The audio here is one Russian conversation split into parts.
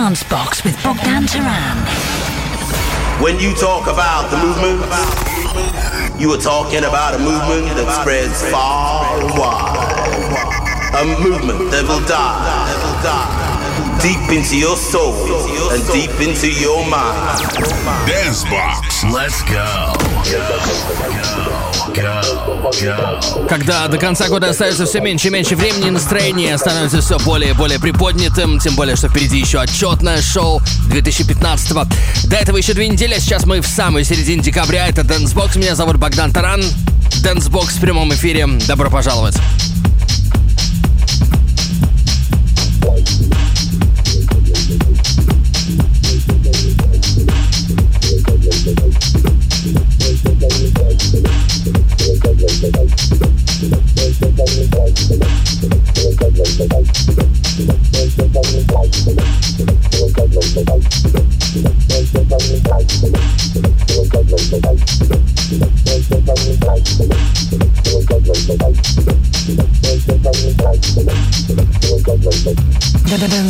Dance Box with Bogdan Taran. When you talk about the movement, you are talking about a movement that spreads far and wide. A movement that will die deep into your soul and deep into your mind. Dance Box. Let's go. Когда до конца года остается все меньше и меньше времени, настроение становится все более и более приподнятым, тем более, что впереди еще отчетное шоу 2015 -го. До этого еще две недели, а сейчас мы в самой середине декабря. Это Dancebox, меня зовут Богдан Таран. Dancebox в прямом эфире. Добро пожаловать. evidence.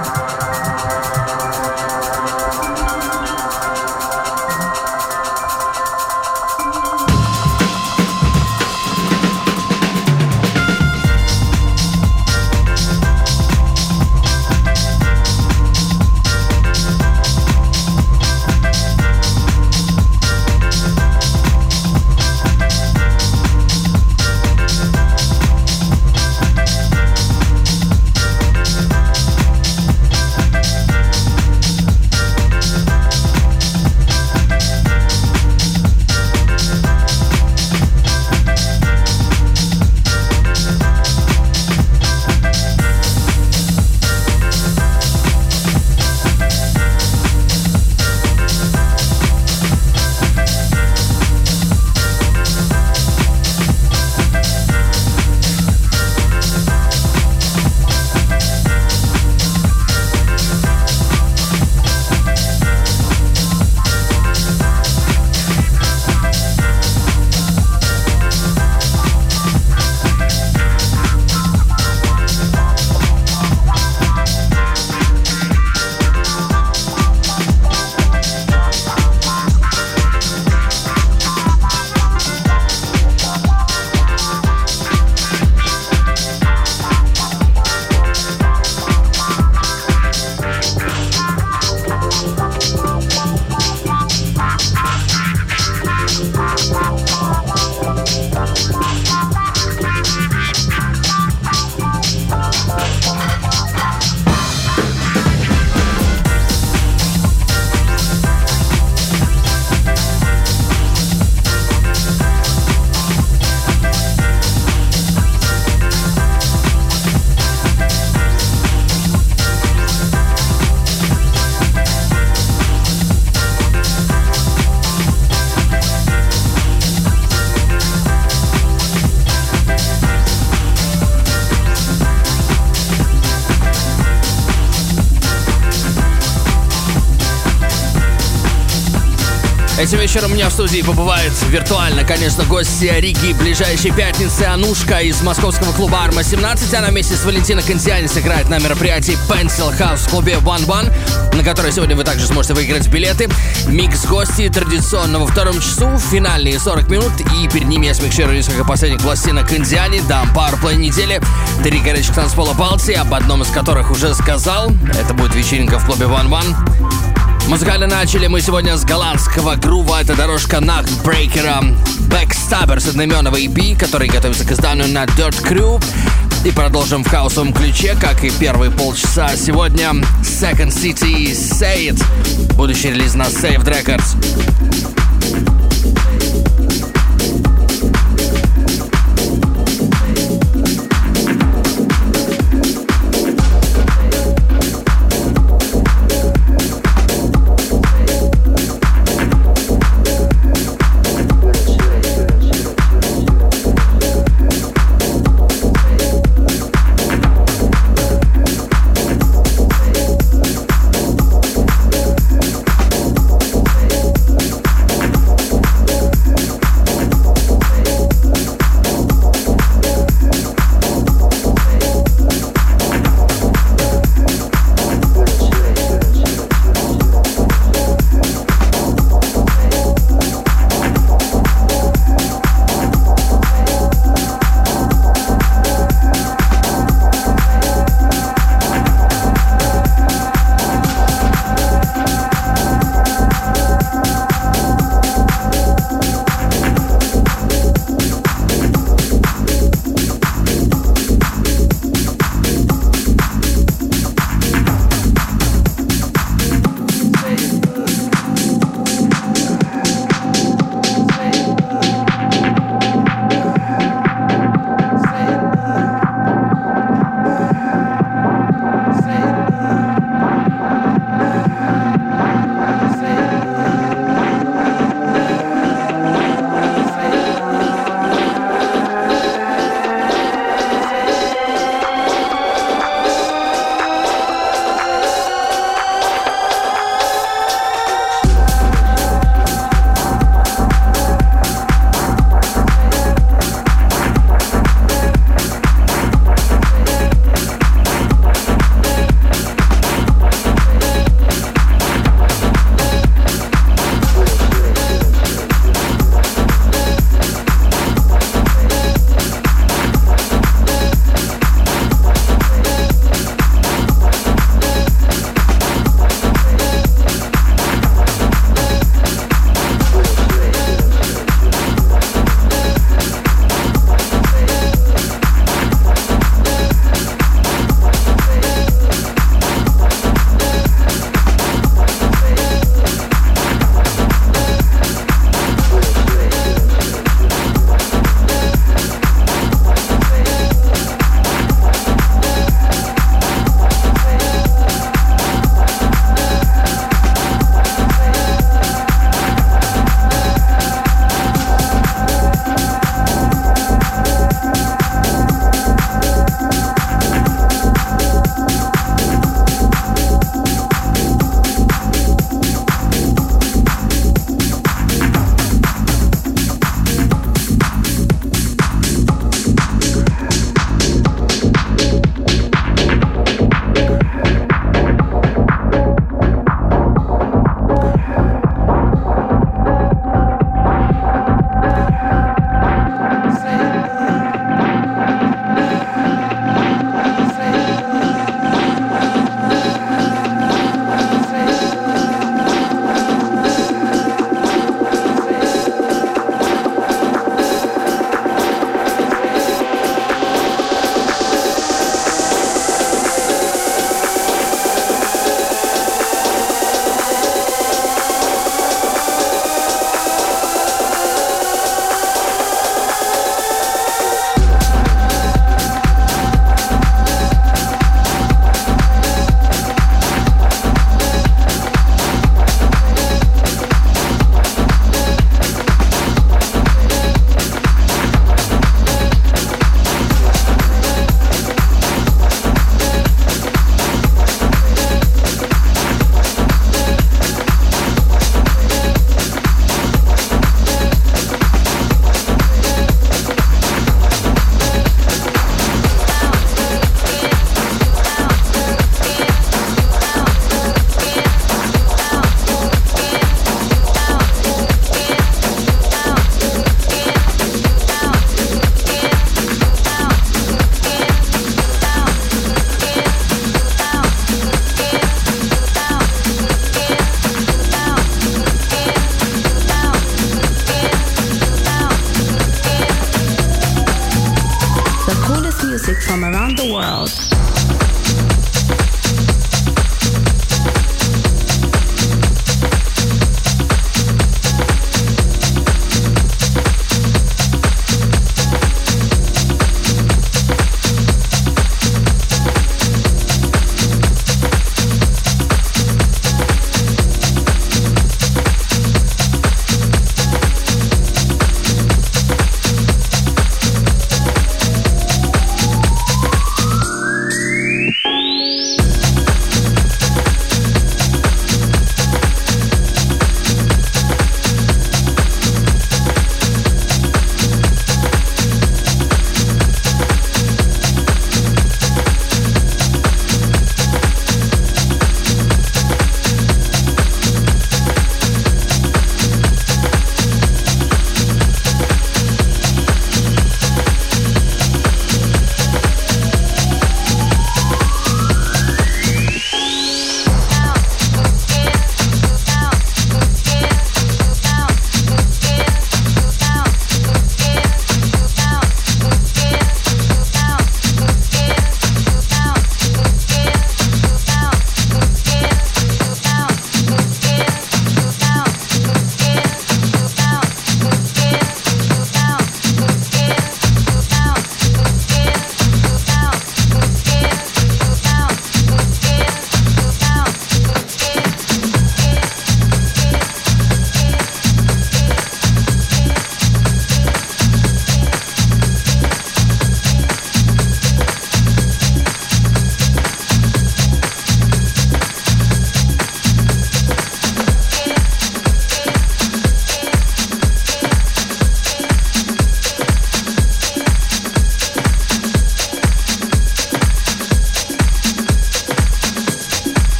вечером у меня в студии побывает виртуально, конечно, гость Рики ближайшей пятницы Анушка из московского клуба Арма 17. Она вместе с Валентиной Кантиани сыграет на мероприятии Pencil House в клубе One One, на которое сегодня вы также сможете выиграть билеты. Микс гостей традиционно во втором часу, финальные 40 минут, и перед ними я смикширую несколько последних пластинок Кандиани, дам пару недели, три горячих танцпола Балтии, об одном из которых уже сказал. Это будет вечеринка в клубе One One. Музыкально начали мы сегодня с голландского грува. Это дорожка Nachtbreaker Backstabber с одноименного EP, который готовится к изданию на Dirt Crew. И продолжим в хаосовом ключе, как и первые полчаса. Сегодня Second City Say It. Будущий релиз на Saved Records.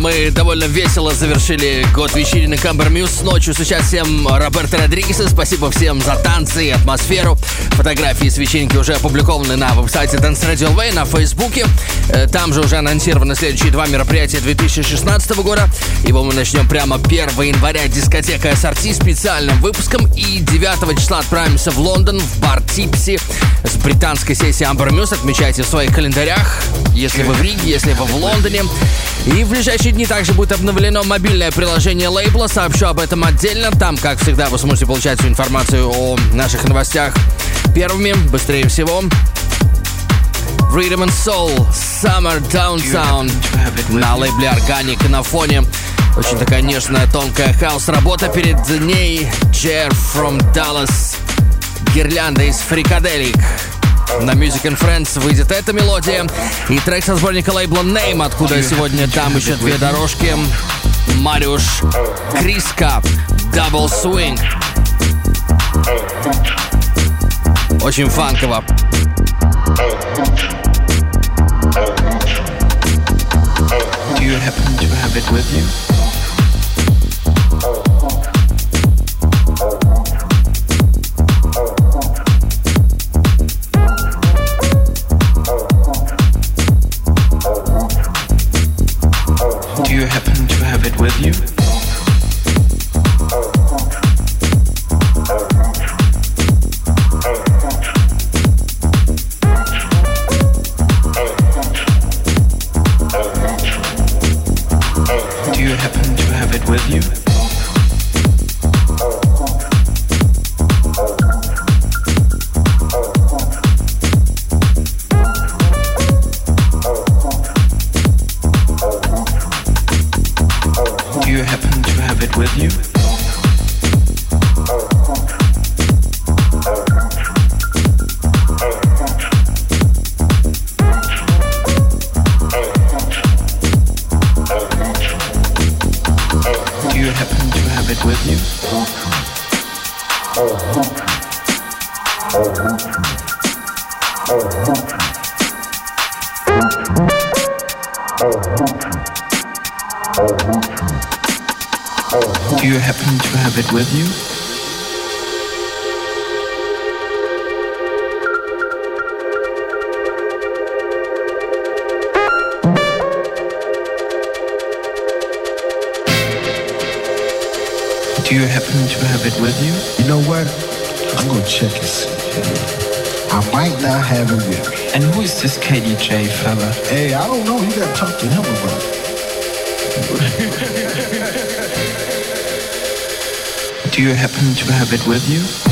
Мы довольно весело завершили год вечеринок Камбер Мьюз ночью с участием Роберта Родригеса. Спасибо всем за танцы и атмосферу. Фотографии с вечеринки уже опубликованы на веб-сайте Dance Radio Way, на Фейсбуке. Э, там же уже анонсированы следующие два мероприятия 2016 года. Его мы начнем прямо 1 января дискотека SRT специальным выпуском. И 9 числа отправимся в Лондон, в бар Типси с британской сессией Amber Muse. Отмечайте в своих календарях, если вы в Риге, если вы в Лондоне. И в ближайшие дни также будет обновлено мобильное приложение лейбла. Сообщу об этом отдельно. Там, как всегда, вы сможете получать всю информацию о наших новостях первыми, быстрее всего. Freedom and Soul, Summer Downtown на лейбле Organic на фоне очень такая нежная, тонкая хаос-работа. Перед ней Jer from Dallas, гирлянда из Фрикаделик. На Music and Friends выйдет эта мелодия и трек со сборника лейбла Name, откуда сегодня там еще две дорожки. Мариуш Криска, Double Swing. Очень фанково. Do you happen to have it with you? You happen to have it with you?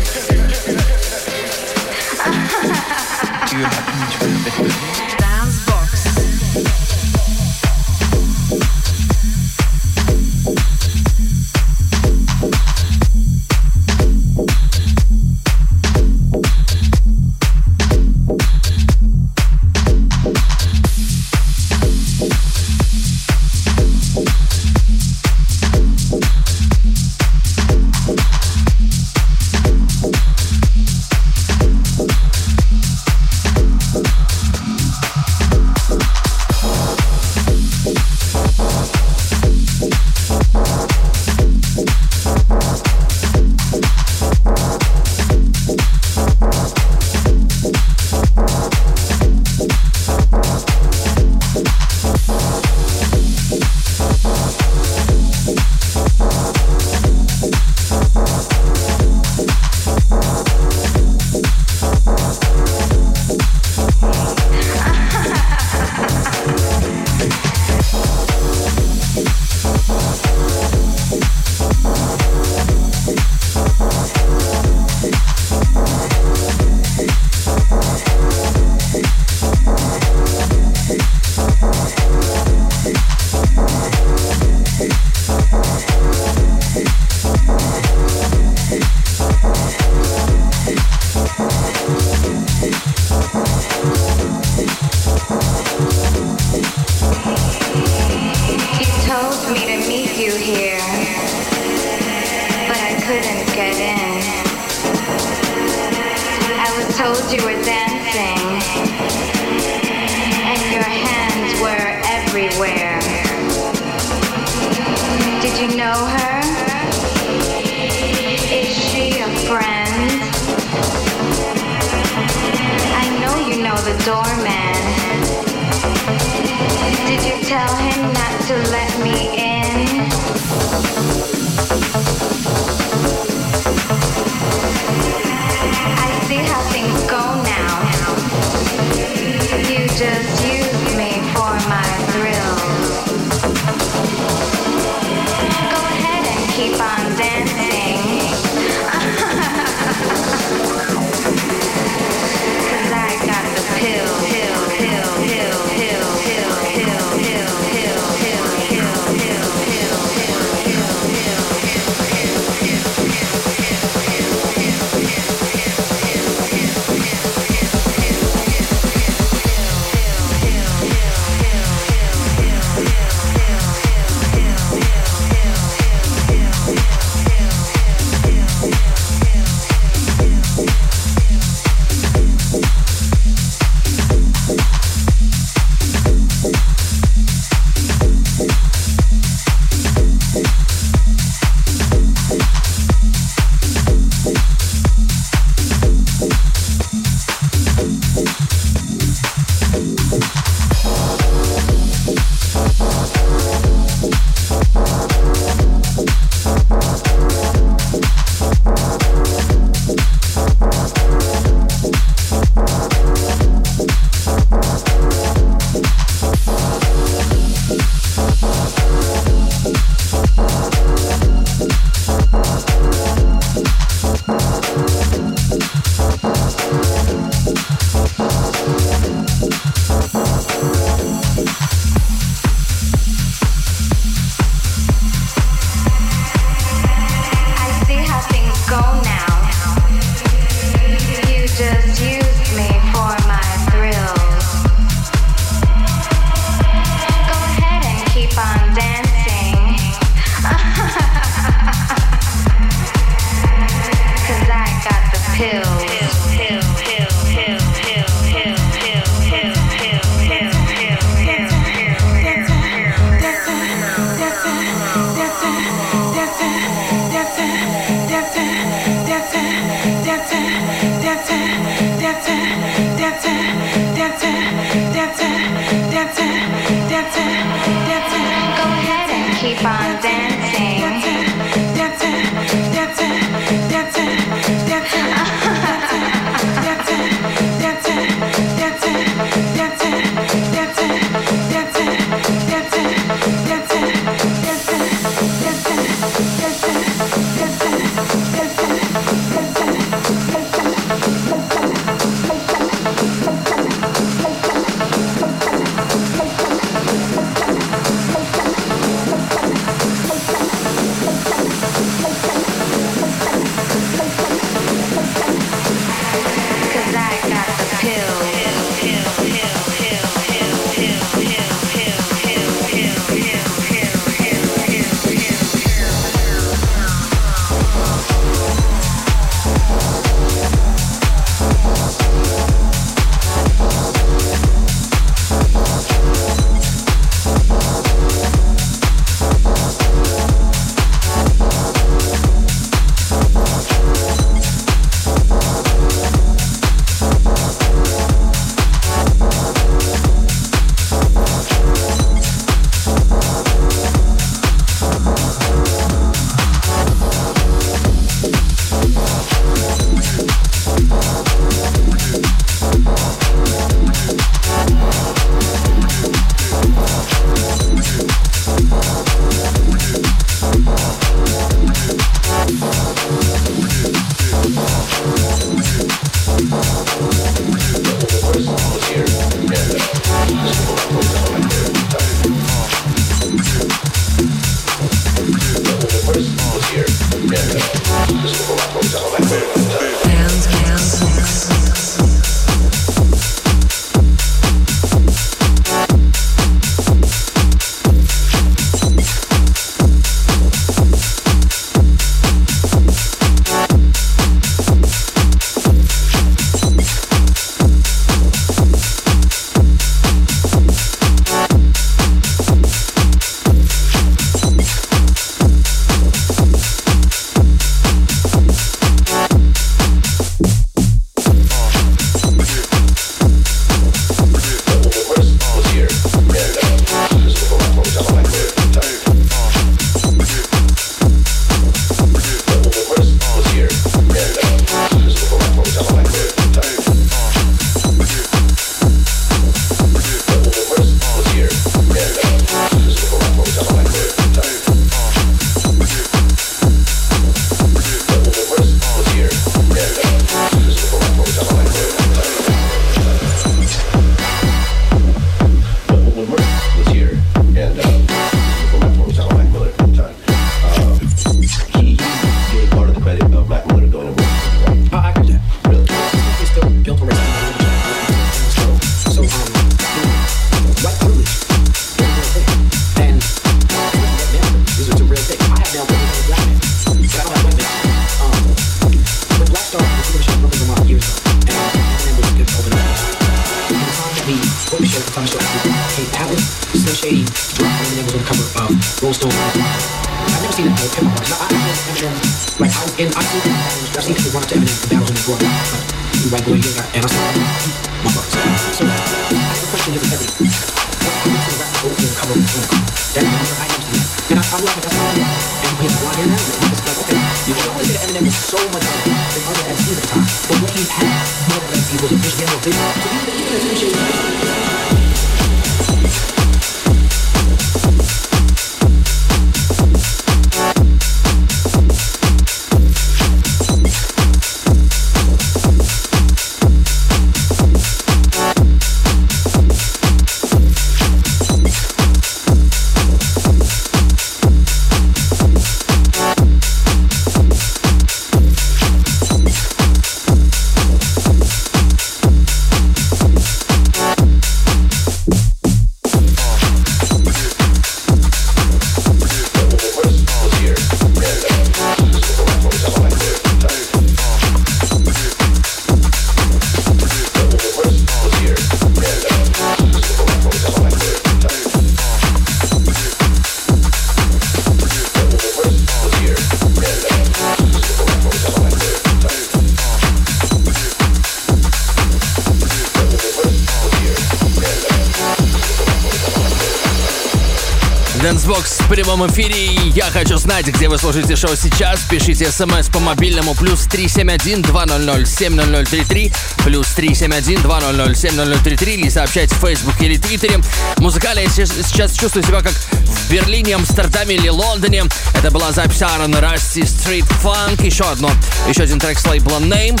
Прямом эфире. Я хочу знать, где вы слушаете шоу сейчас. Пишите смс по мобильному плюс 371-200-7033 плюс 371-200-7033 или сообщайте в Фейсбуке или Твиттере. Музыкально я сейчас чувствую себя как в Берлине, Амстердаме или Лондоне. Это была запись Аарона Расти Street Funk. Еще одно, еще один трек с лейбла Name.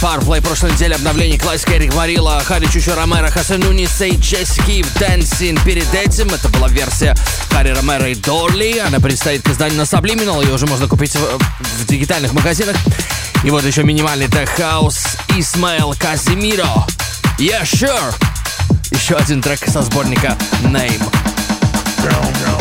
Powerplay прошлой неделе обновление классика Эрик Марила, Хари Чучу Ромеро, Хасануни, Сей Джессики, Dancing. Перед этим это была версия Харри Ромеро и Дорли. Она предстоит к изданию на Subliminal. Ее уже можно купить в, в дигитальных магазинах. И вот еще минимальный тех хаус Исмаэл Казимиро. Yeah, sure. Еще один трек со сборника Name. Gotta have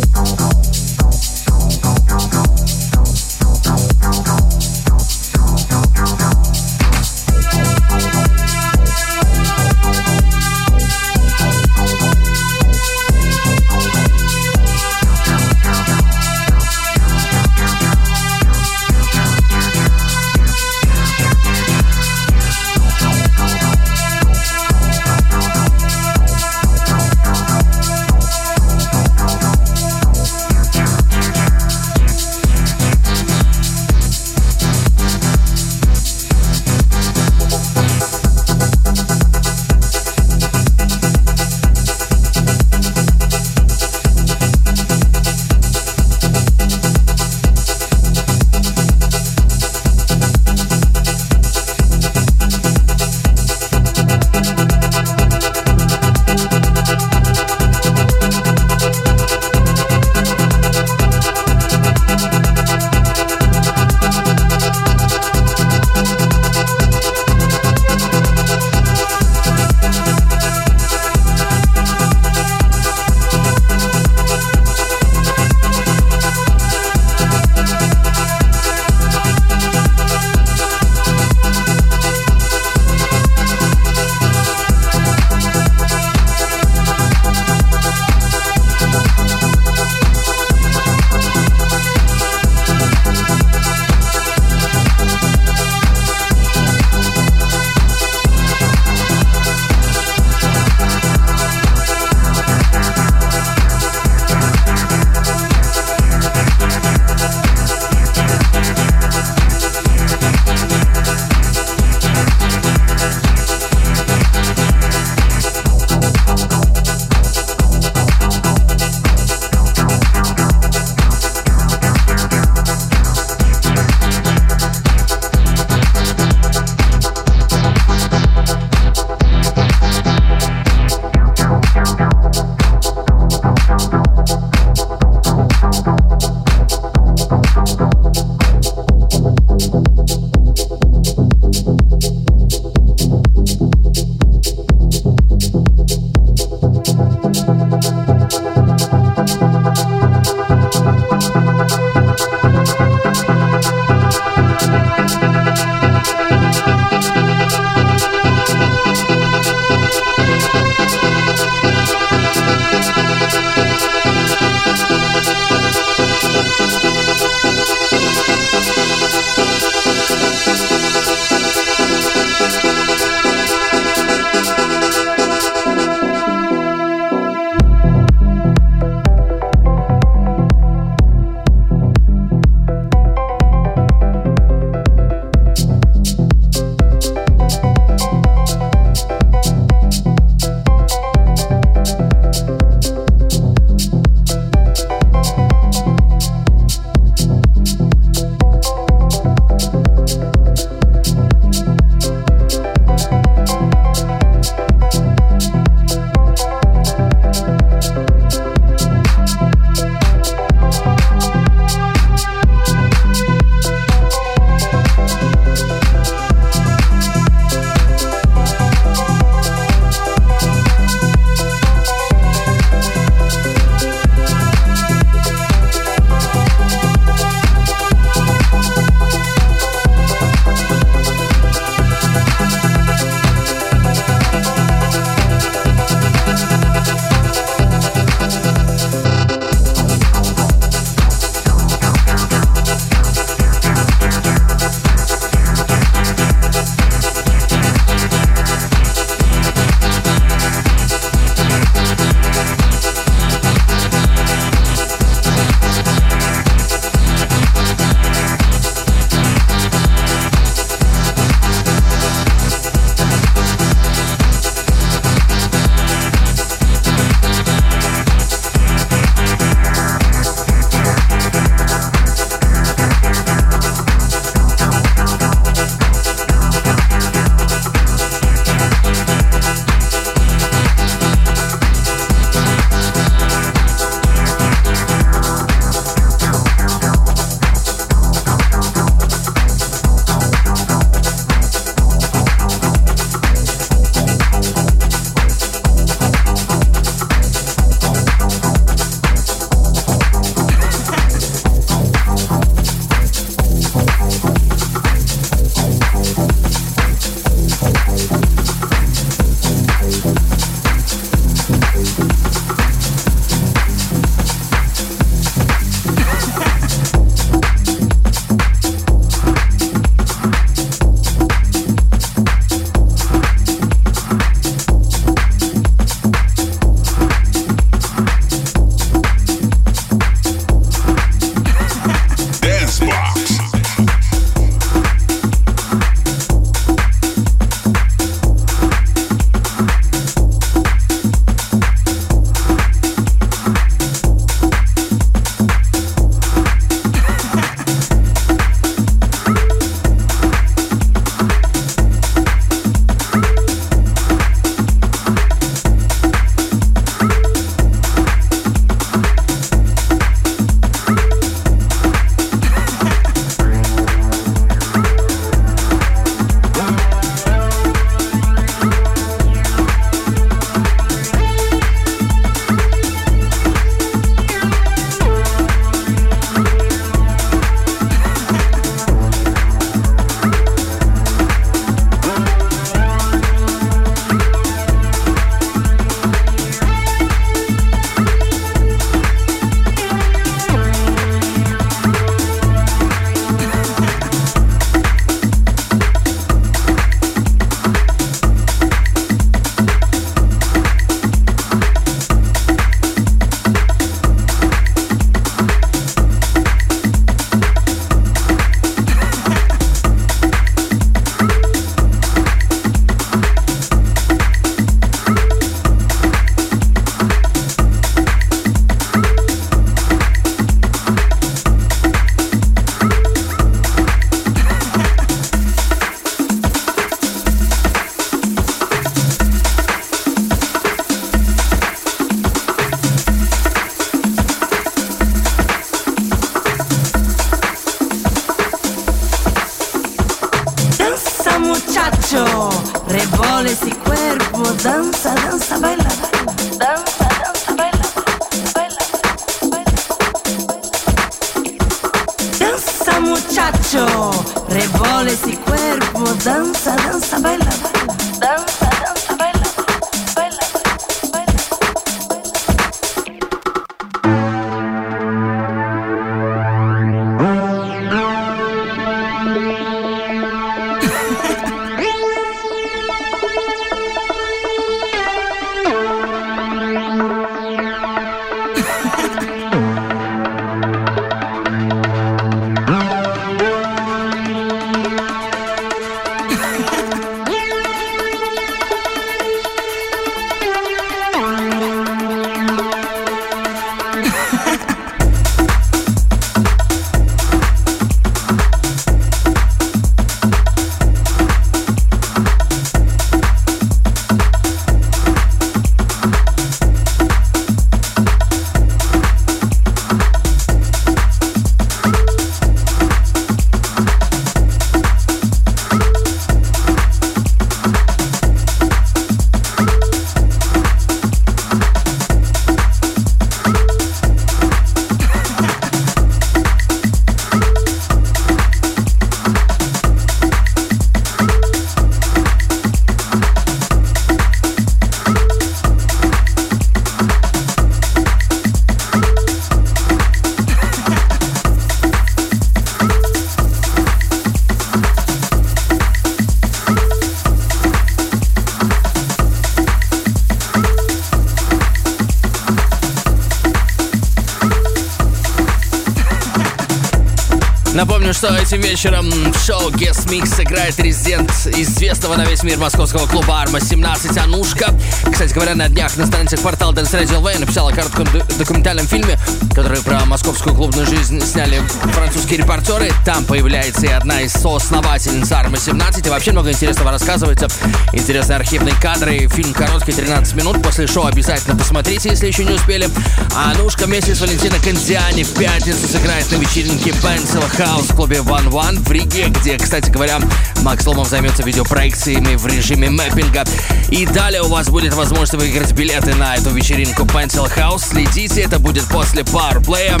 что этим вечером в шоу Guest Mix сыграет резидент известного на весь мир московского клуба Арма 17 Анушка. Кстати говоря, на днях на страницах портала Dance Radio LV написала о коротком документальном фильме, который про московскую клубную жизнь сняли французские репортеры. Там появляется и одна из соосновательниц Арма 17. И вообще много интересного рассказывается. Интересные архивные кадры. Фильм короткий, 13 минут. После шоу обязательно посмотрите, если еще не успели. Анушка вместе с Валентиной Кондиани в пятницу сыграет на вечеринке Pencil House в клубе One One в Риге, где, кстати говоря, Макс Ломов займется видеопроекциями в режиме мэппинга. И далее у вас будет возможность выиграть билеты на эту вечеринку Pencil House. Следите, это будет после Powerplay.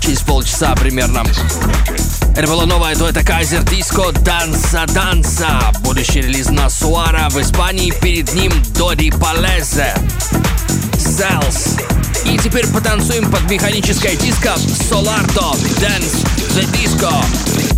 Через полчаса примерно. Это было новое дуэта Кайзер Диско Данса Данса. Будущий релиз на Суара в Испании. Перед ним Доди Палезе. Cells. И теперь потанцуем под механическое диско Solardo Dance the Disco.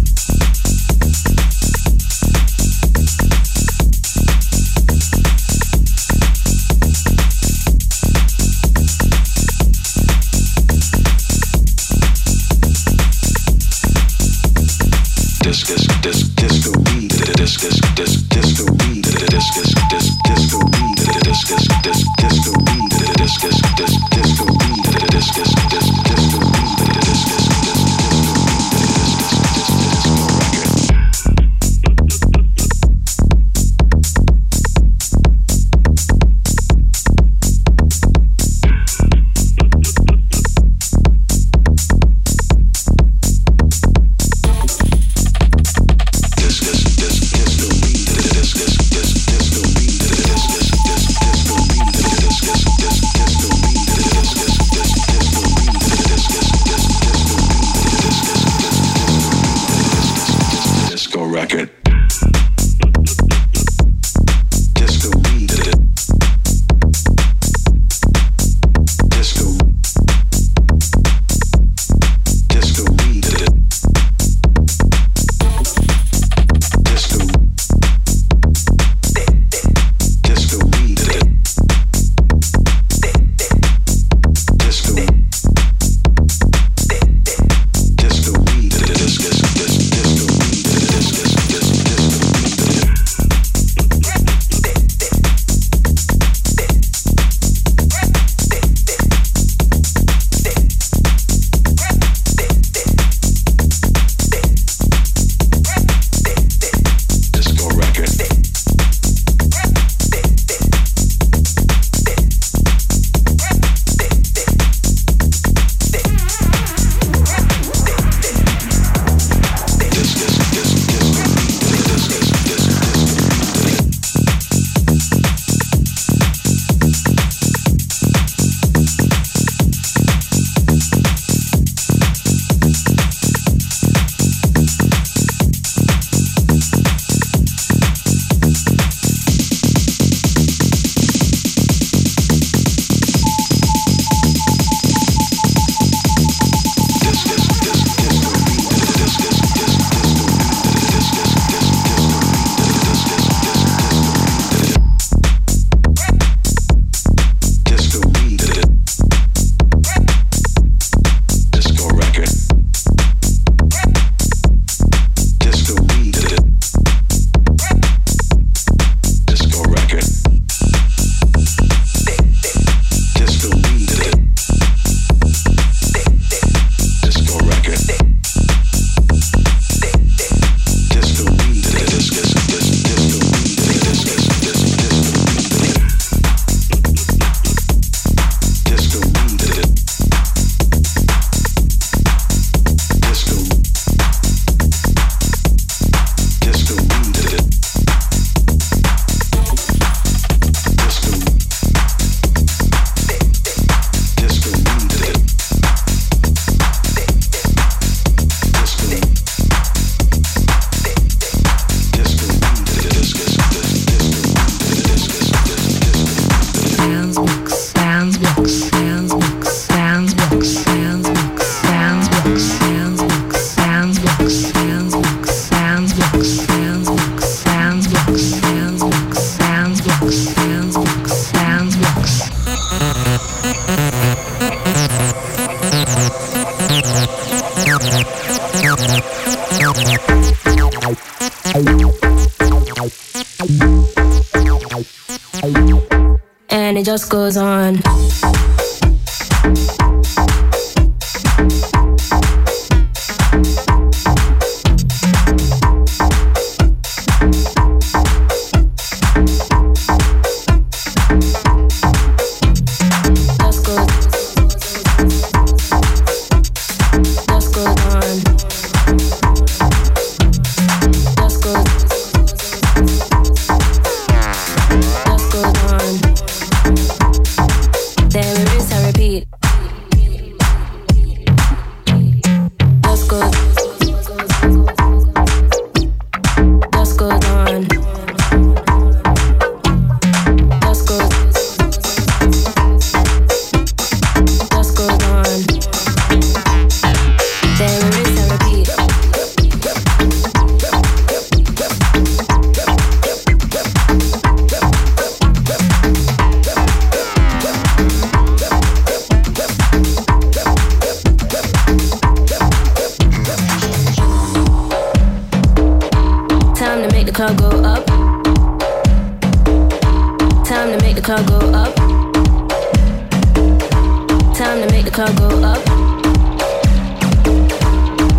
Time to make the clock go up.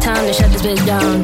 Time to shut this bitch down.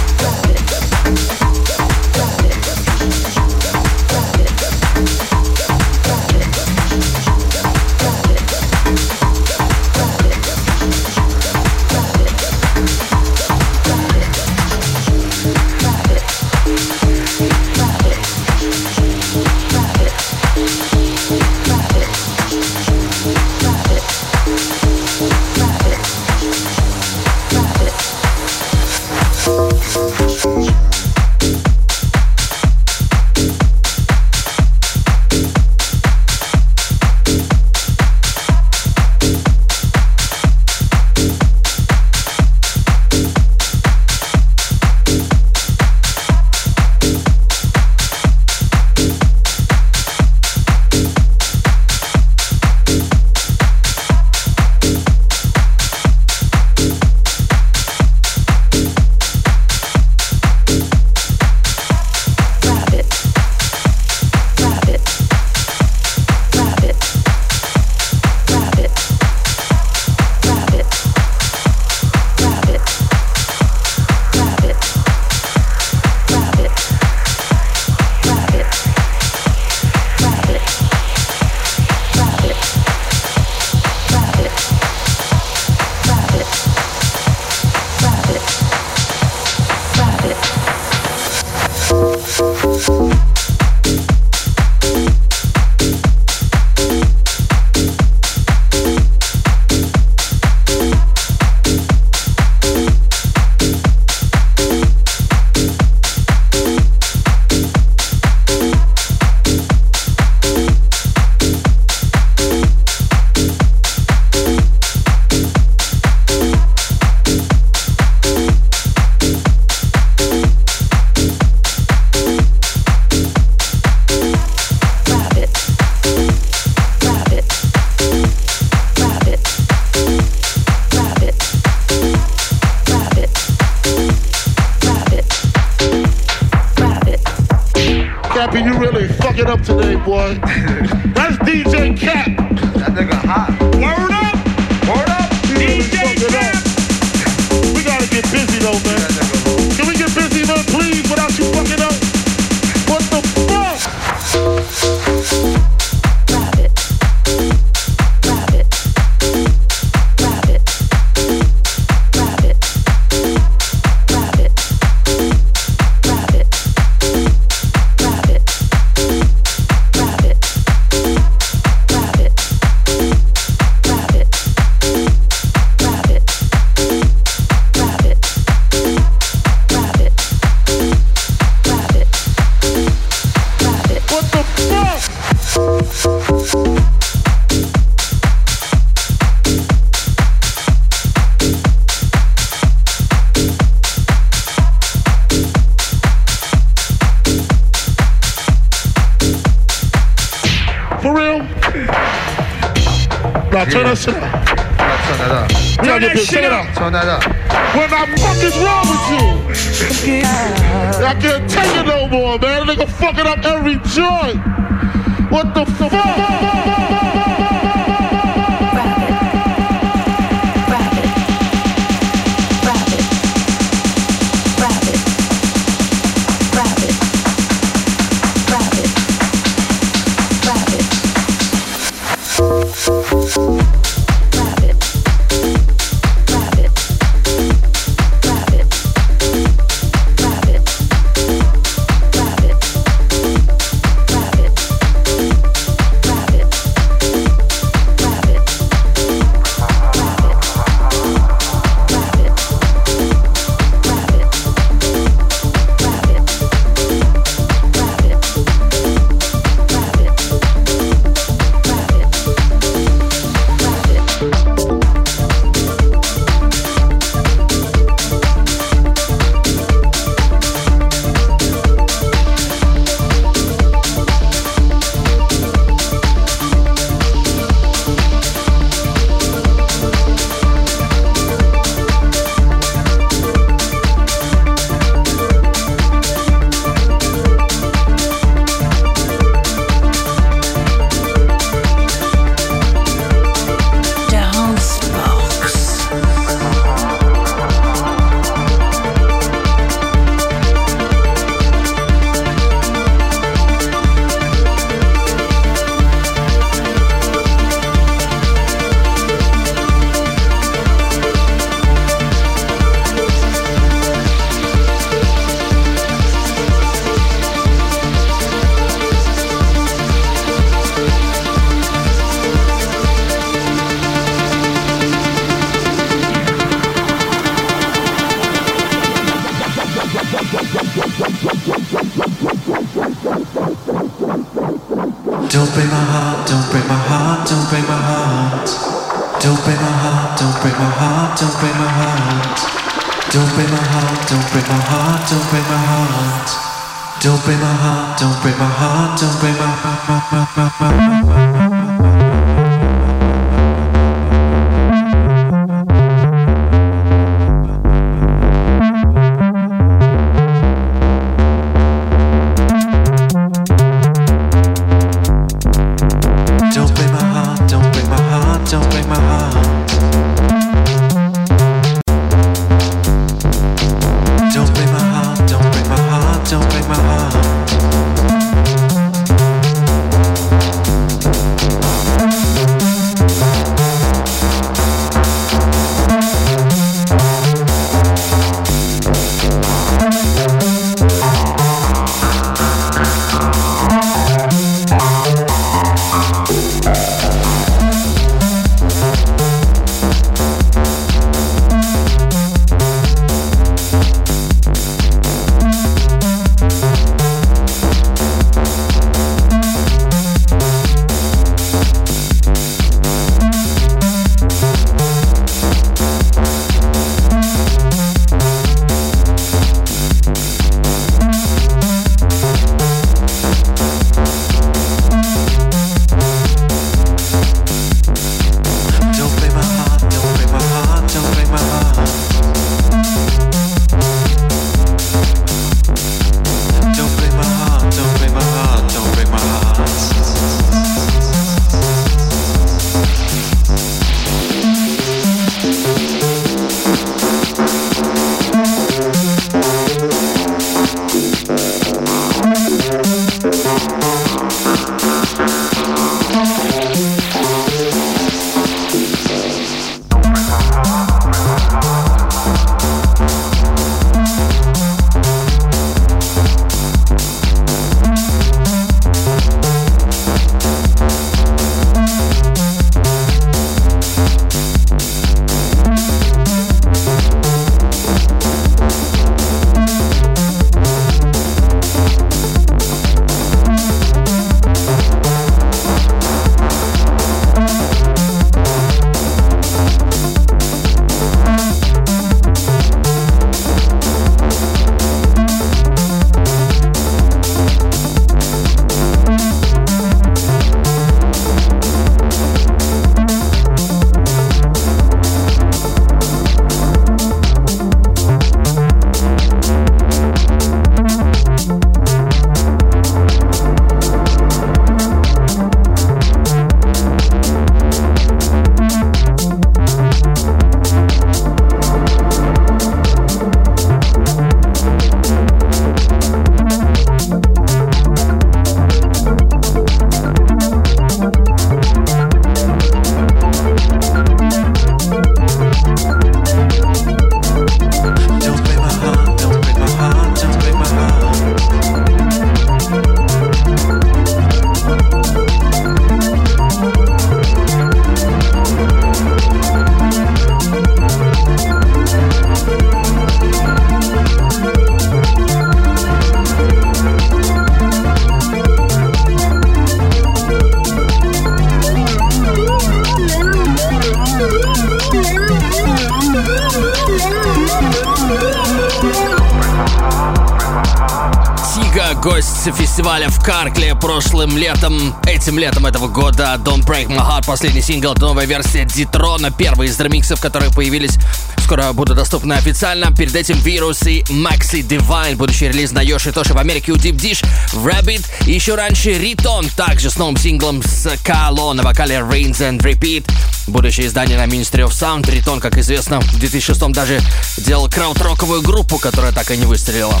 Прошлым летом, этим летом этого года. Don't Break My Heart, последний сингл, новая версия Дитрона, первый из ремиксов, которые появились скоро будут доступны официально. Перед этим Virus и Maxi Divine, будущий релиз на Йоши Тоши в Америке у Deep Dish, Rabbit и еще раньше Ритон, также с новым синглом с Кало на вокале Rains and Repeat. Будущее издание на Ministry of Sound. Ритон, как известно, в 2006 даже делал краудроковую группу, которая так и не выстрелила.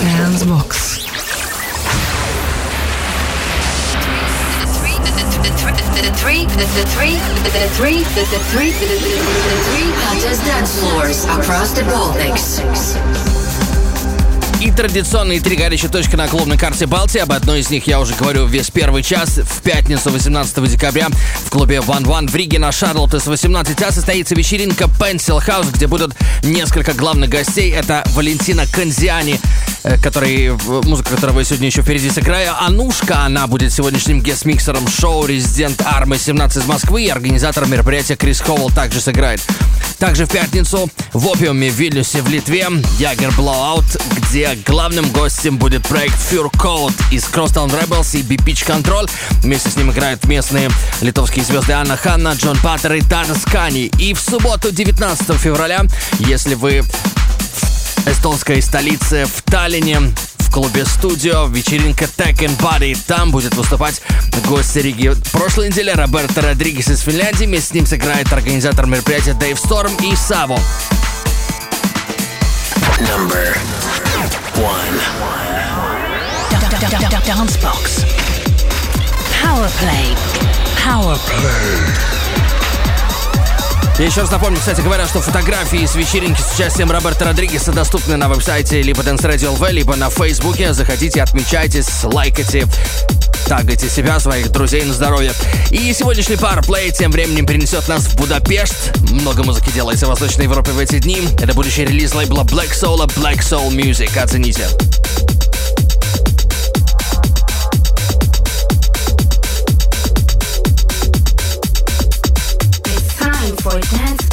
Transbox. Three, the, the three, the, the three, the, the three, the, the, the, the three hottest dance floors across the Baltics. И традиционные три горячие точки на клубной карте Балтии. Об одной из них я уже говорю весь первый час. В пятницу, 18 декабря, в клубе One One в Риге на Шарлотте с 18 состоится вечеринка Pencil House, где будут несколько главных гостей. Это Валентина Канзиани, э, который, музыка которого я сегодня еще впереди сыграю. Анушка, она будет сегодняшним гест-миксером шоу «Резидент Армы 17» из Москвы. И организатор мероприятия Крис Ховел также сыграет. Также в пятницу в Опиуме в Вильнюсе в Литве Ягер Blowout, где главным гостем будет проект Fur Code из Crosstown Rebels и B-Pitch Control. Вместе с ним играют местные литовские звезды Анна Ханна, Джон Паттер и Тата Скани. И в субботу, 19 февраля, если вы в эстонской столице в Таллине, клубе «Студио», вечеринка Tech and Body. Там будет выступать гость Риги. Прошлой неделе Роберто Родригес из Финляндии. Вместе с ним сыграет организатор мероприятия Дэйв Сторм и Саво. Number One. Dance box. Power play. Power play. Я еще раз напомню, кстати говоря, что фотографии с вечеринки с участием Роберта Родригеса доступны на веб-сайте либо Dance Radio LV, либо на Фейсбуке. Заходите, отмечайтесь, лайкайте, тагайте себя, своих друзей на здоровье. И сегодняшний парплей тем временем перенесет нас в Будапешт. Много музыки делается в Восточной Европе в эти дни. Это будущий релиз лейбла Black Soul, Black Soul Music. Оцените. Voice Dance.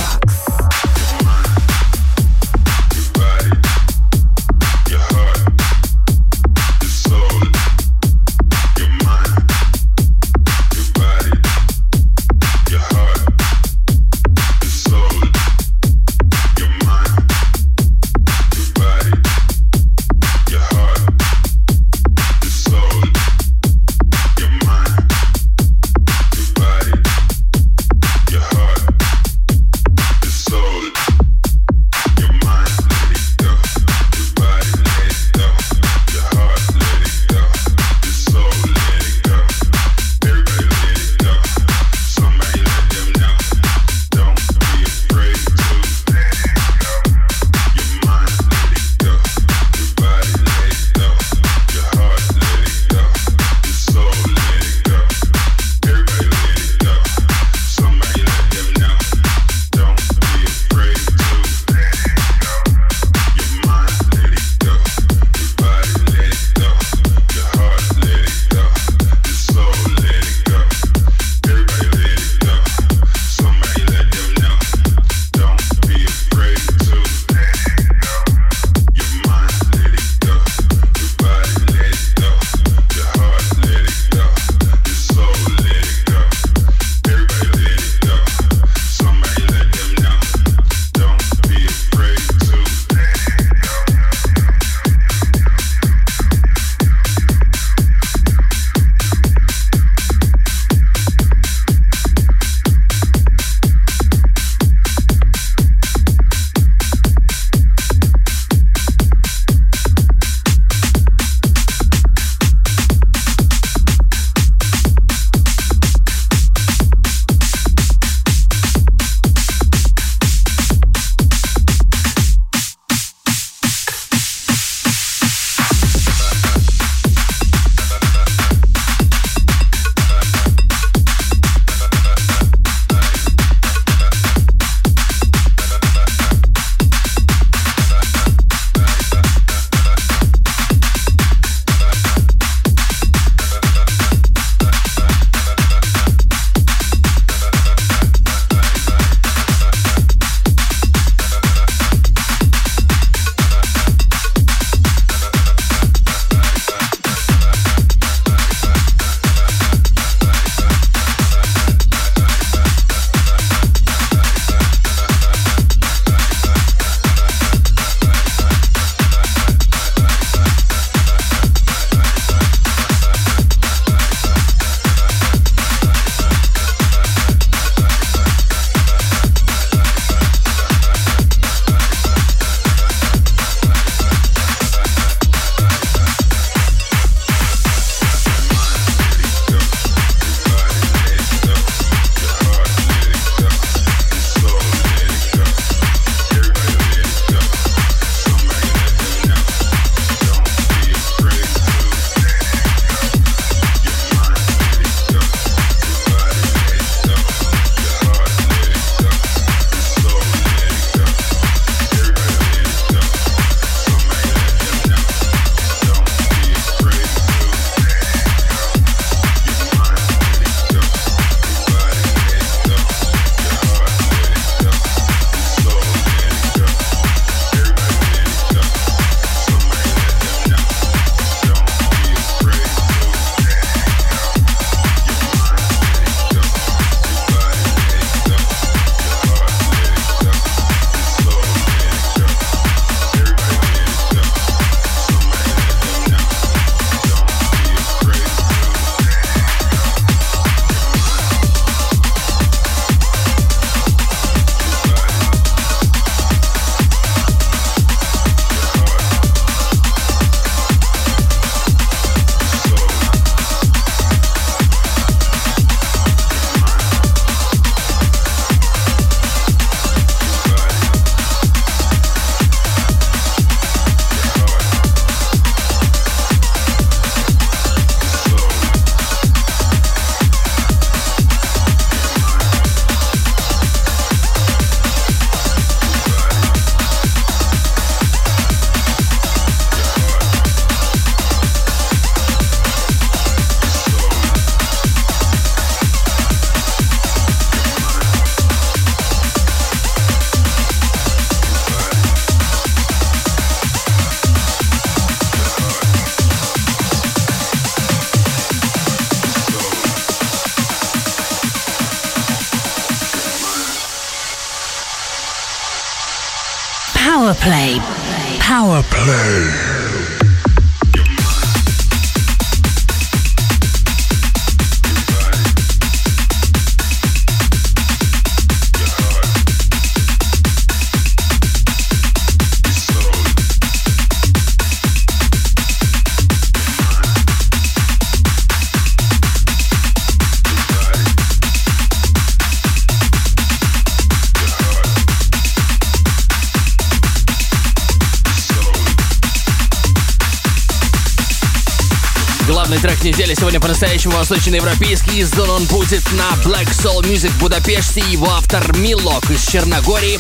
Главный трек недели сегодня по-настоящему восточноевропейский. Издан он будет на Black Soul Music в Будапеште. Его автор Милок из Черногории.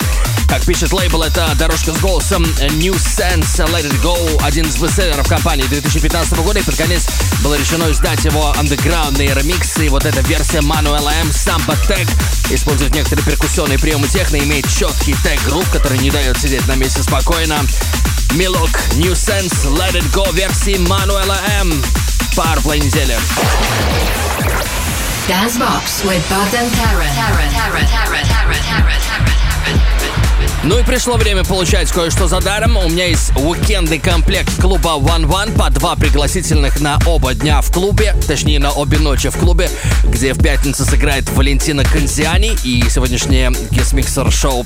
Как пишет лейбл, это дорожка с голосом New Sense Let It Go. Один из бестселлеров компании 2015 года. И под конец было решено издать его андеграундные ремиксы. И вот эта версия Manuel M Samba Tech использует некоторые перкуссионные приемы техно, имеет четкий тег-групп, который не дает сидеть на месте спокойно. Милок, New Sense, Let It Go версии Мануэла М. Powerplane zelf. Dancebox with Bob Taren. Taren. Taren. Ну и пришло время получать кое-что за даром. У меня есть уикендный комплект клуба One One по два пригласительных на оба дня в клубе, точнее на обе ночи в клубе, где в пятницу сыграет Валентина Конзиани и сегодняшнее гесмиксер шоу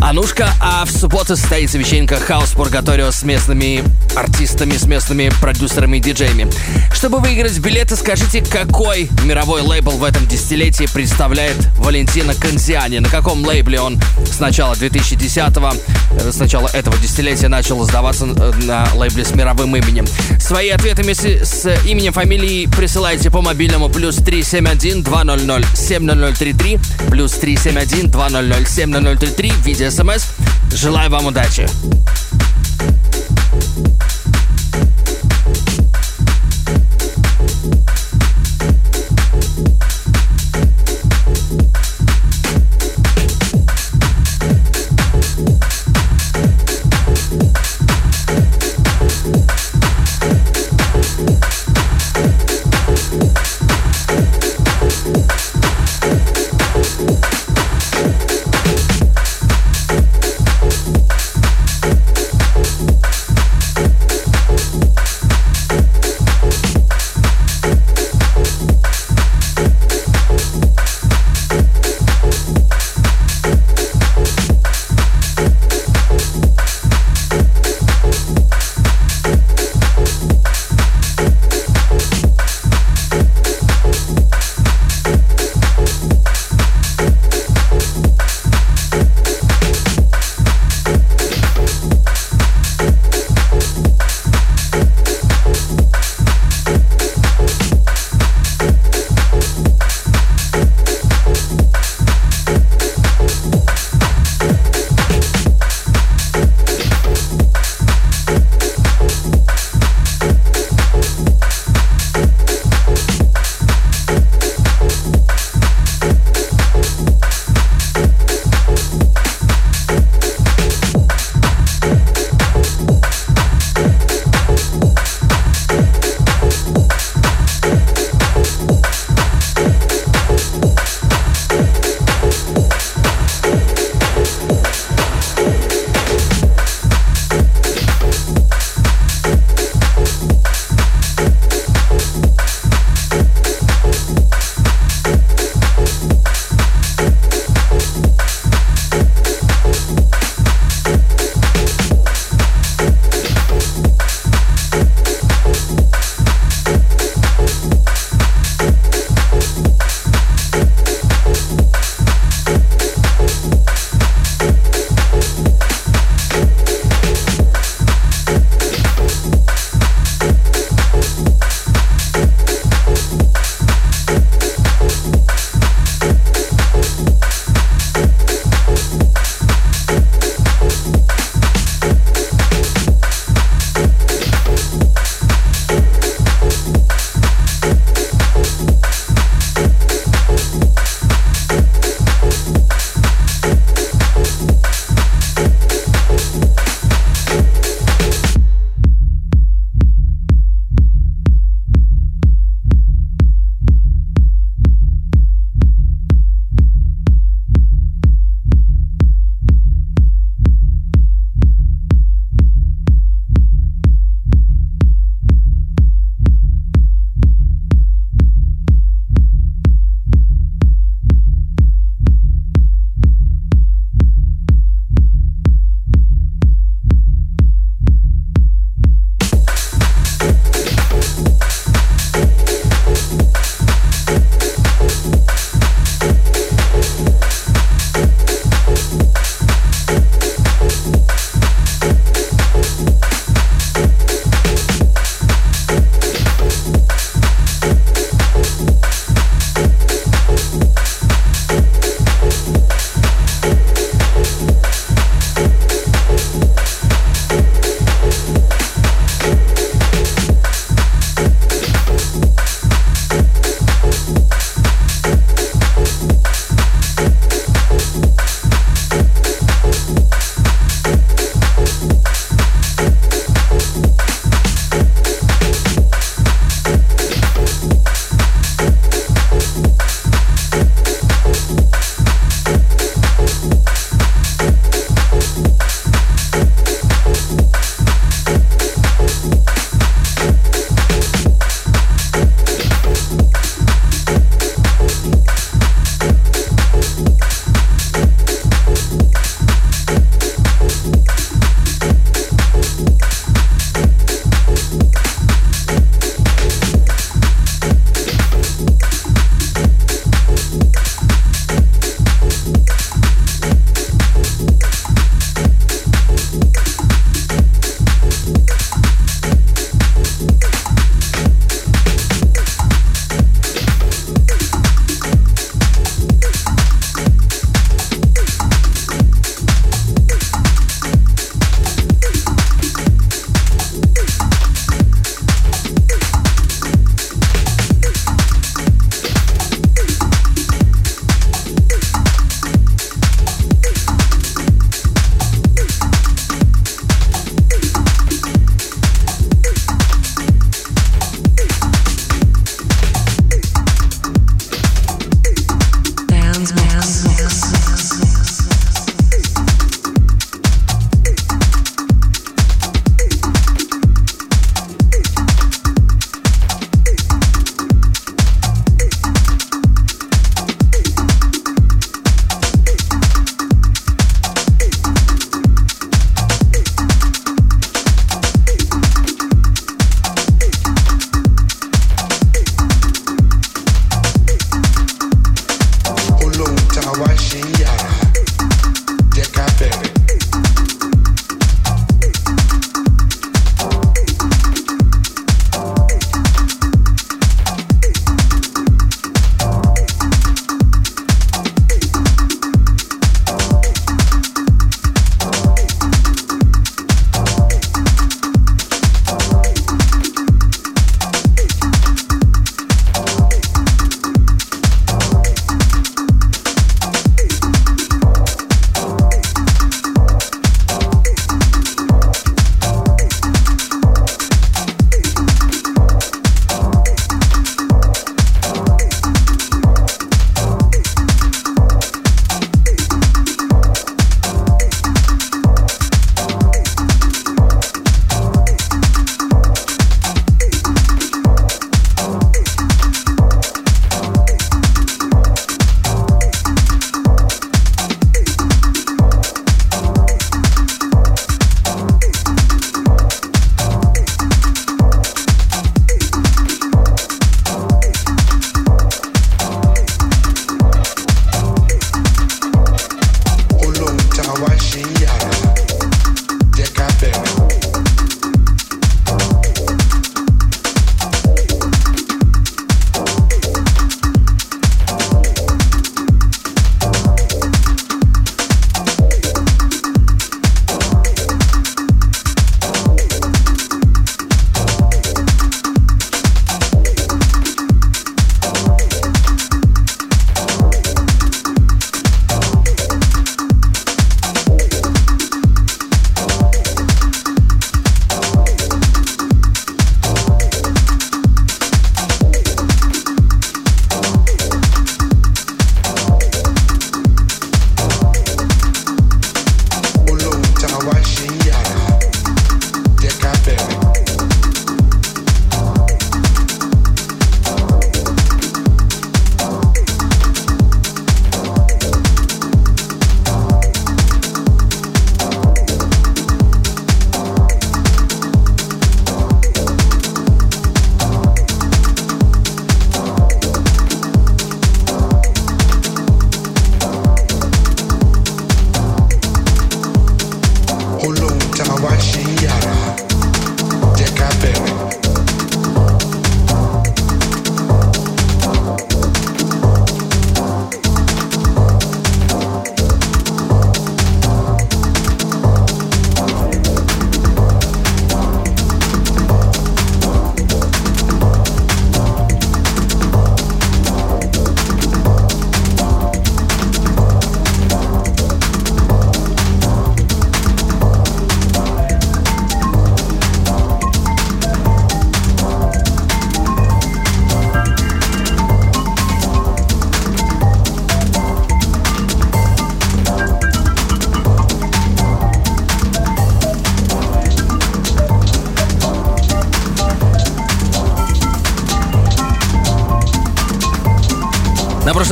Анушка, а в субботу состоится вечеринка Хаус Пургаторио с местными артистами, с местными продюсерами и диджеями. Чтобы выиграть билеты, скажите, какой мировой лейбл в этом десятилетии представляет Валентина Конзиани? На каком лейбле он с начала 2010-го, э, с начала этого десятилетия начал сдаваться э, на лейбле с мировым именем? Свои ответы вместе с именем, фамилией присылайте по мобильному плюс 371 200 70033 плюс 371 200 7033 в виде смс. Желаю вам удачи!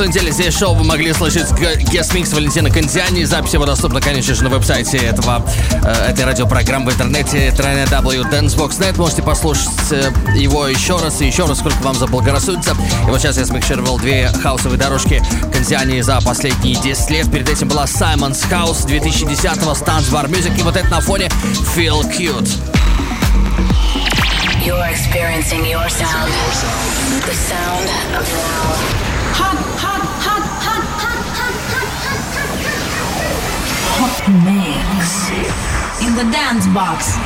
Прошлой неделе здесь шоу вы могли слышать гест-микс Валентина Кондиани. Запись его доступна, конечно же, на веб-сайте этого, э, этой радиопрограммы в интернете www.dancebox.net. Можете послушать э, его еще раз и еще раз, сколько вам заблагорассудится. И вот сейчас я смикшировал две хаусовые дорожки Кондиани за последние 10 лет. Перед этим была Simon's House 2010-го, Stance Bar Music. И вот это на фоне Feel Cute. You're experiencing your sound. The sound of now. Hot, mix. In the dance box.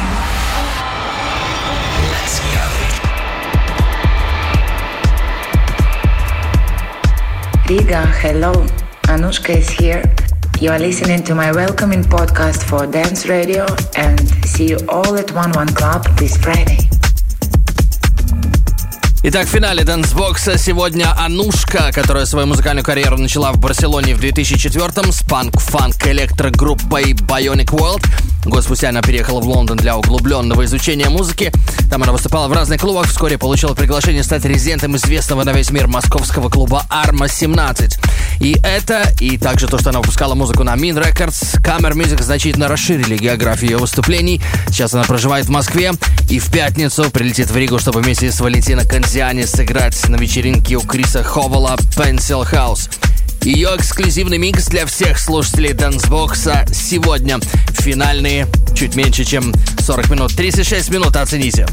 Let's go. Riga, hello. Anushka is here. You are listening to my welcoming podcast for Dance Radio and see you all at 11 Club this Friday. Итак, в финале дэнсбокса сегодня Анушка, которая свою музыкальную карьеру начала в Барселоне в 2004-м с панк-фанк электрогруппой Bionic World. Год спустя она переехала в Лондон для углубленного изучения музыки. Там она выступала в разных клубах, вскоре получила приглашение стать резидентом известного на весь мир московского клуба Arma 17. И это, и также то, что она выпускала музыку на Min Records, Camera Music значительно расширили географию ее выступлений. Сейчас она проживает в Москве и в пятницу прилетит в Ригу, чтобы вместе с Валентино Конзиани сыграть на вечеринке у Криса Ховела Pencil House. Ее эксклюзивный микс для всех слушателей Дэнсбокса сегодня. Финальные чуть меньше, чем 40 минут. 36 минут, оцените.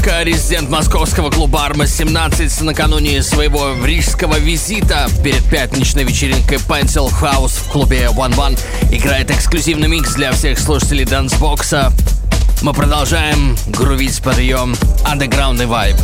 Анушка, резидент московского клуба Арма 17 накануне своего рижского визита перед пятничной вечеринкой Pencil House в клубе One One играет эксклюзивный микс для всех слушателей дансбокса. Мы продолжаем грувить под ее андеграундный вайб.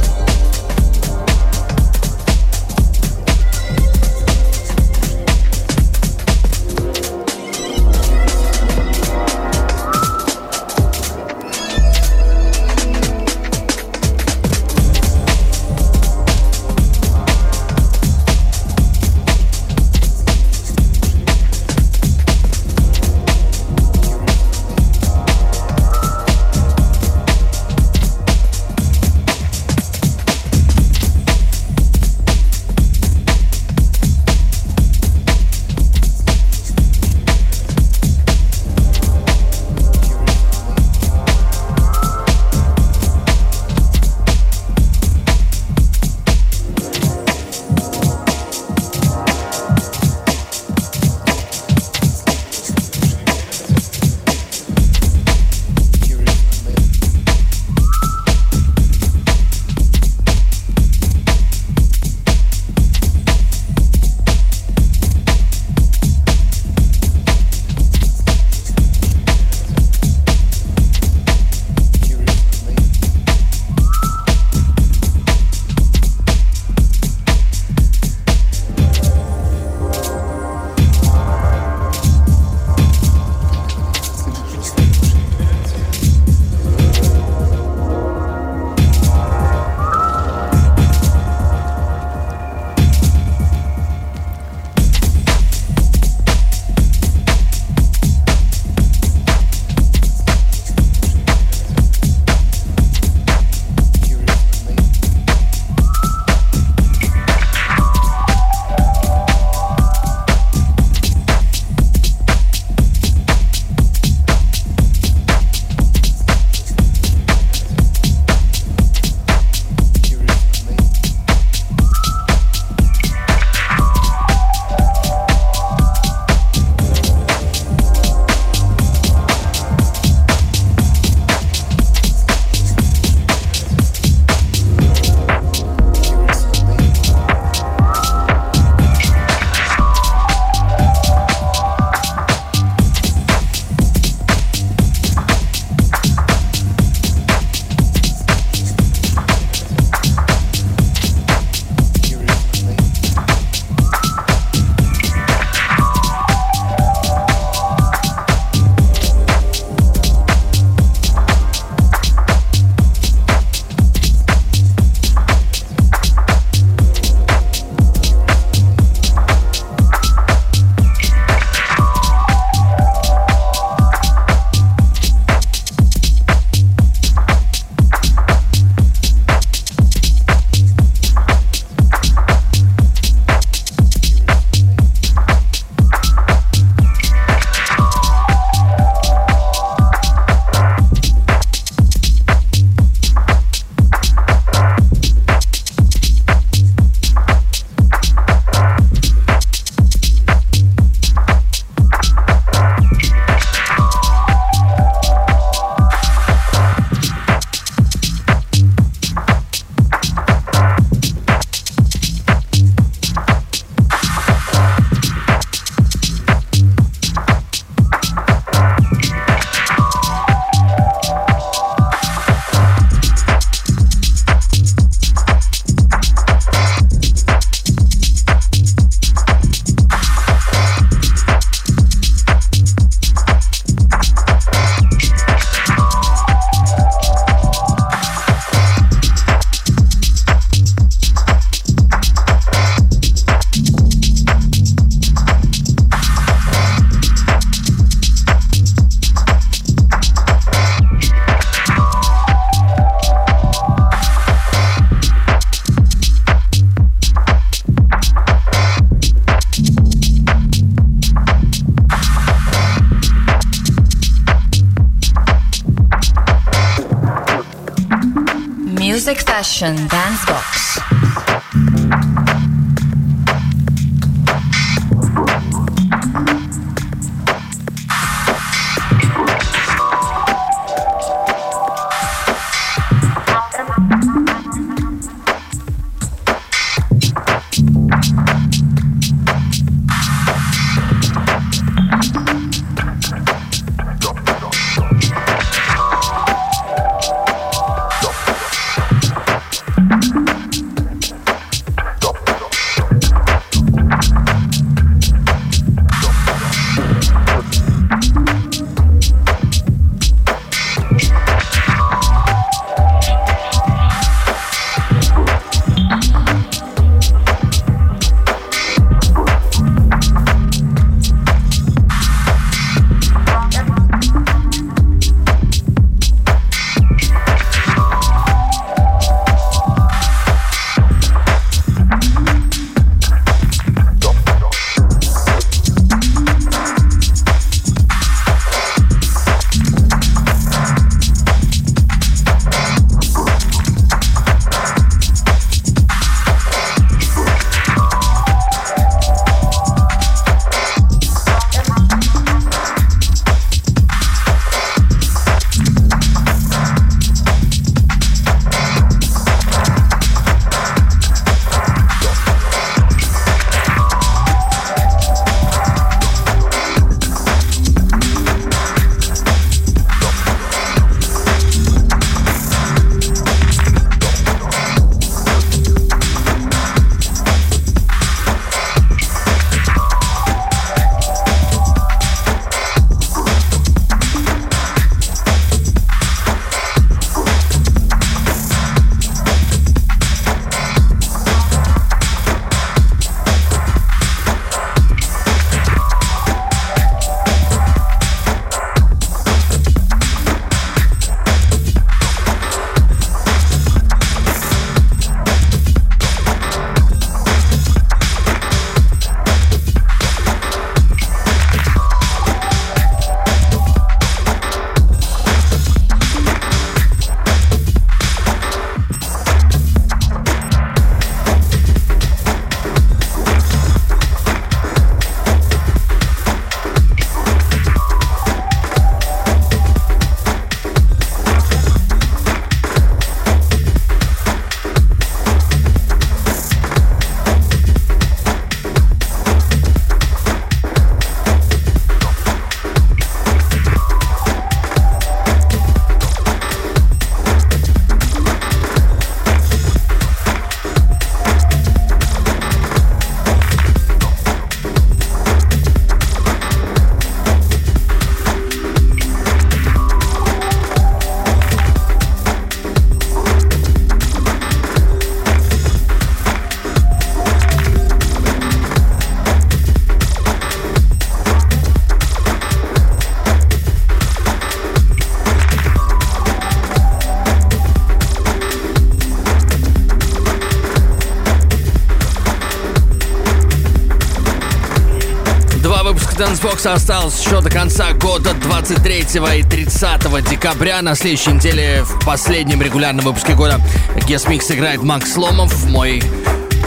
Dancebox осталось еще до конца года 23 и 30 декабря. На следующей неделе в последнем регулярном выпуске года Guest Mix играет Макс Ломов, мой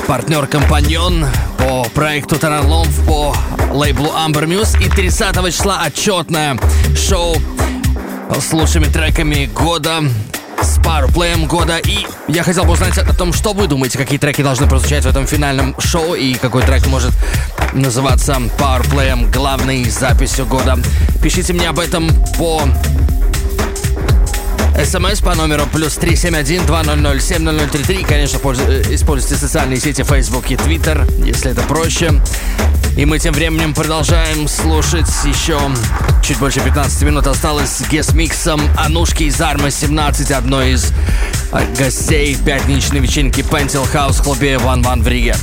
партнер-компаньон по проекту Тарарломф по лейблу Amber Muse. И 30 числа отчетное шоу с лучшими треками года с пару-плеем года. И я хотел бы узнать о том, что вы думаете, какие треки должны прозвучать в этом финальном шоу и какой трек может называться Powerplay главной записью года. Пишите мне об этом по СМС по номеру плюс 371-200-7033. Конечно, э, используйте социальные сети Facebook и Twitter, если это проще. И мы тем временем продолжаем слушать еще чуть больше 15 минут осталось с гест-миксом Анушки из Арма 17, одной из э, гостей пятничной вечеринки Пентил Хаус в клубе Ван Ван в Риге.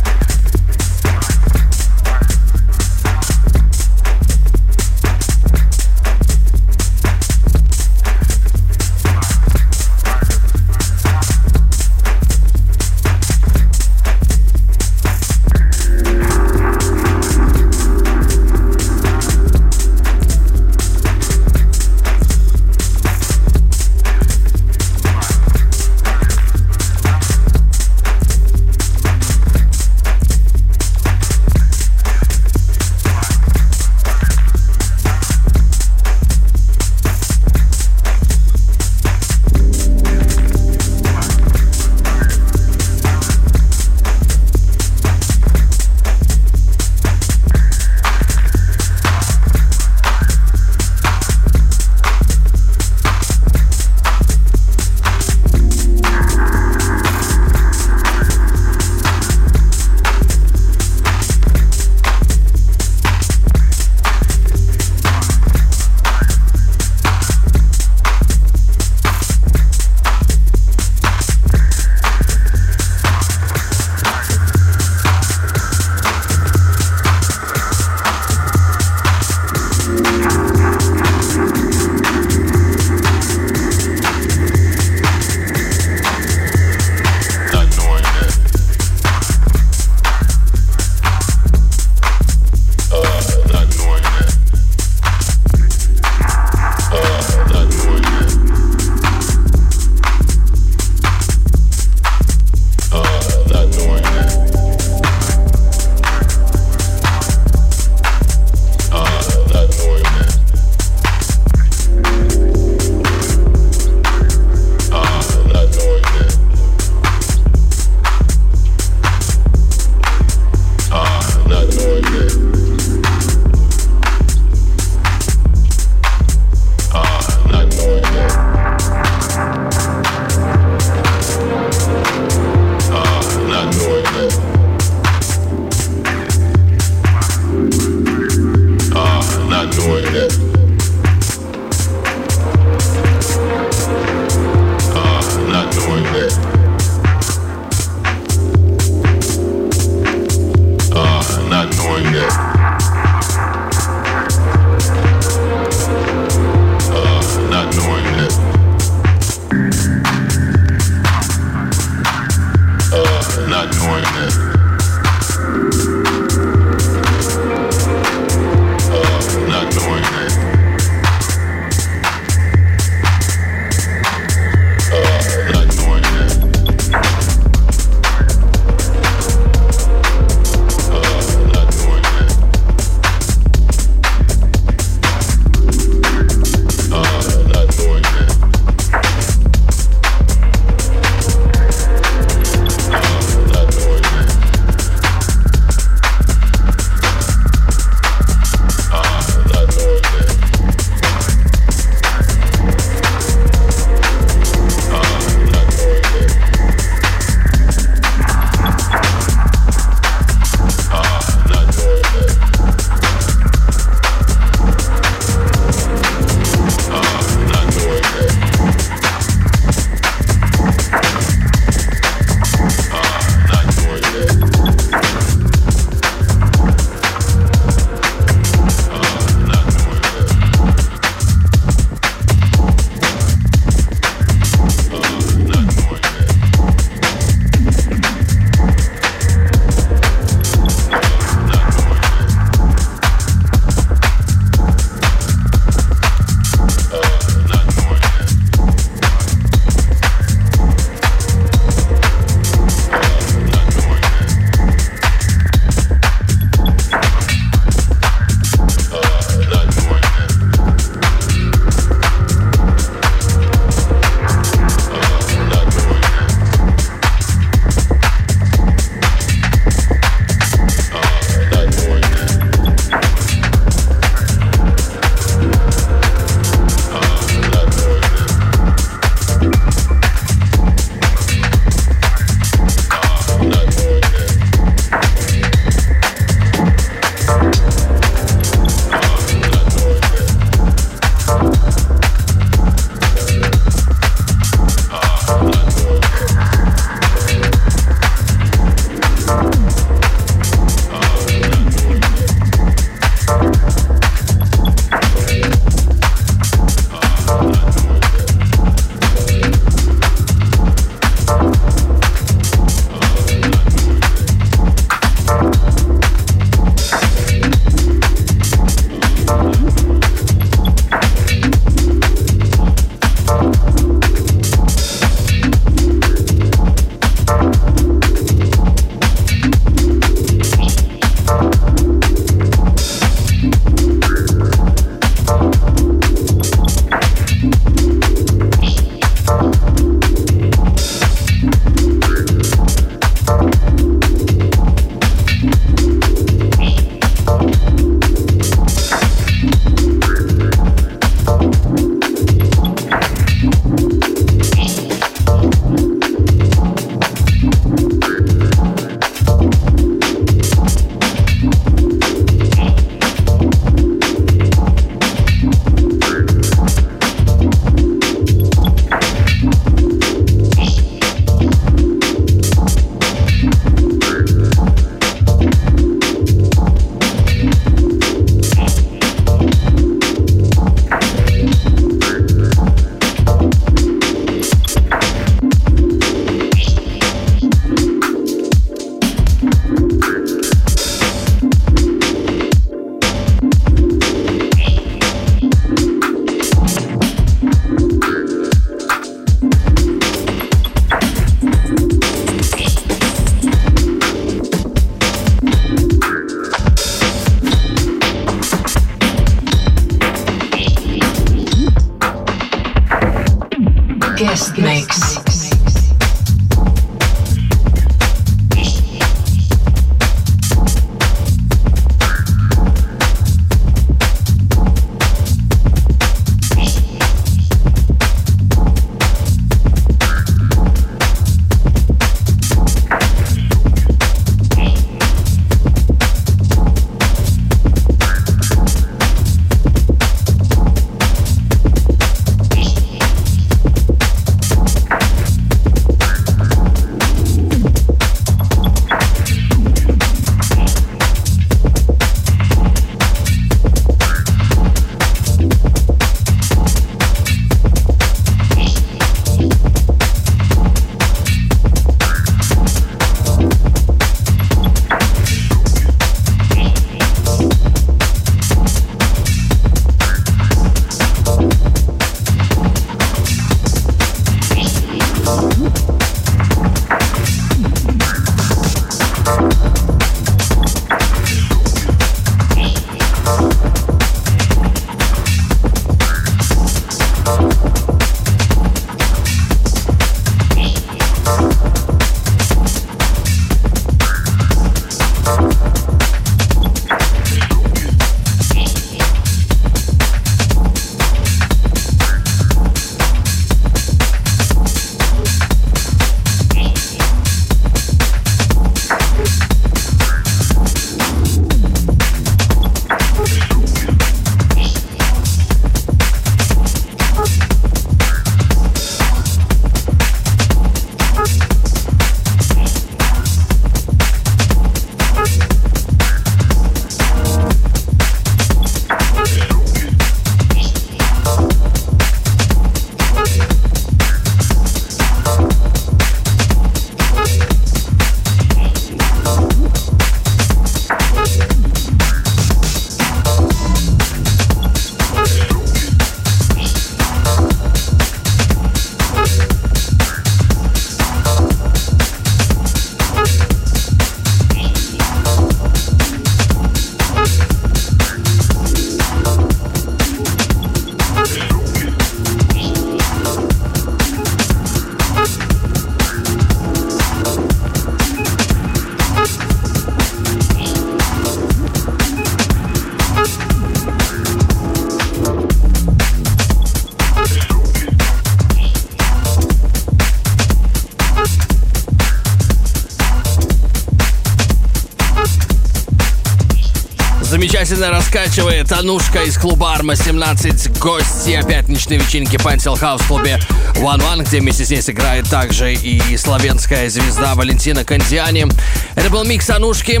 Раскачивает Анушка из клуба Арма 17 гостья пятничной вечеринки Pencil House в клубе One One, где вместе с ней сыграет также и славянская звезда Валентина Кандиани. Это был микс Анушки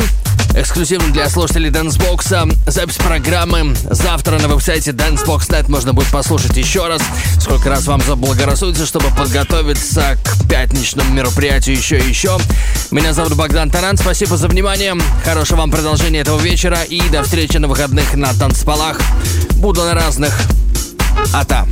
эксклюзивно для слушателей Dancebox. Запись программы завтра на веб-сайте Dancebox.net можно будет послушать еще раз. Сколько раз вам заблагорассудится, чтобы подготовиться к пятничному мероприятию еще и еще. Меня зовут Богдан Таран. Спасибо за внимание. Хорошего вам продолжения этого вечера и до встречи на выходных на танцполах. Буду на разных. А там.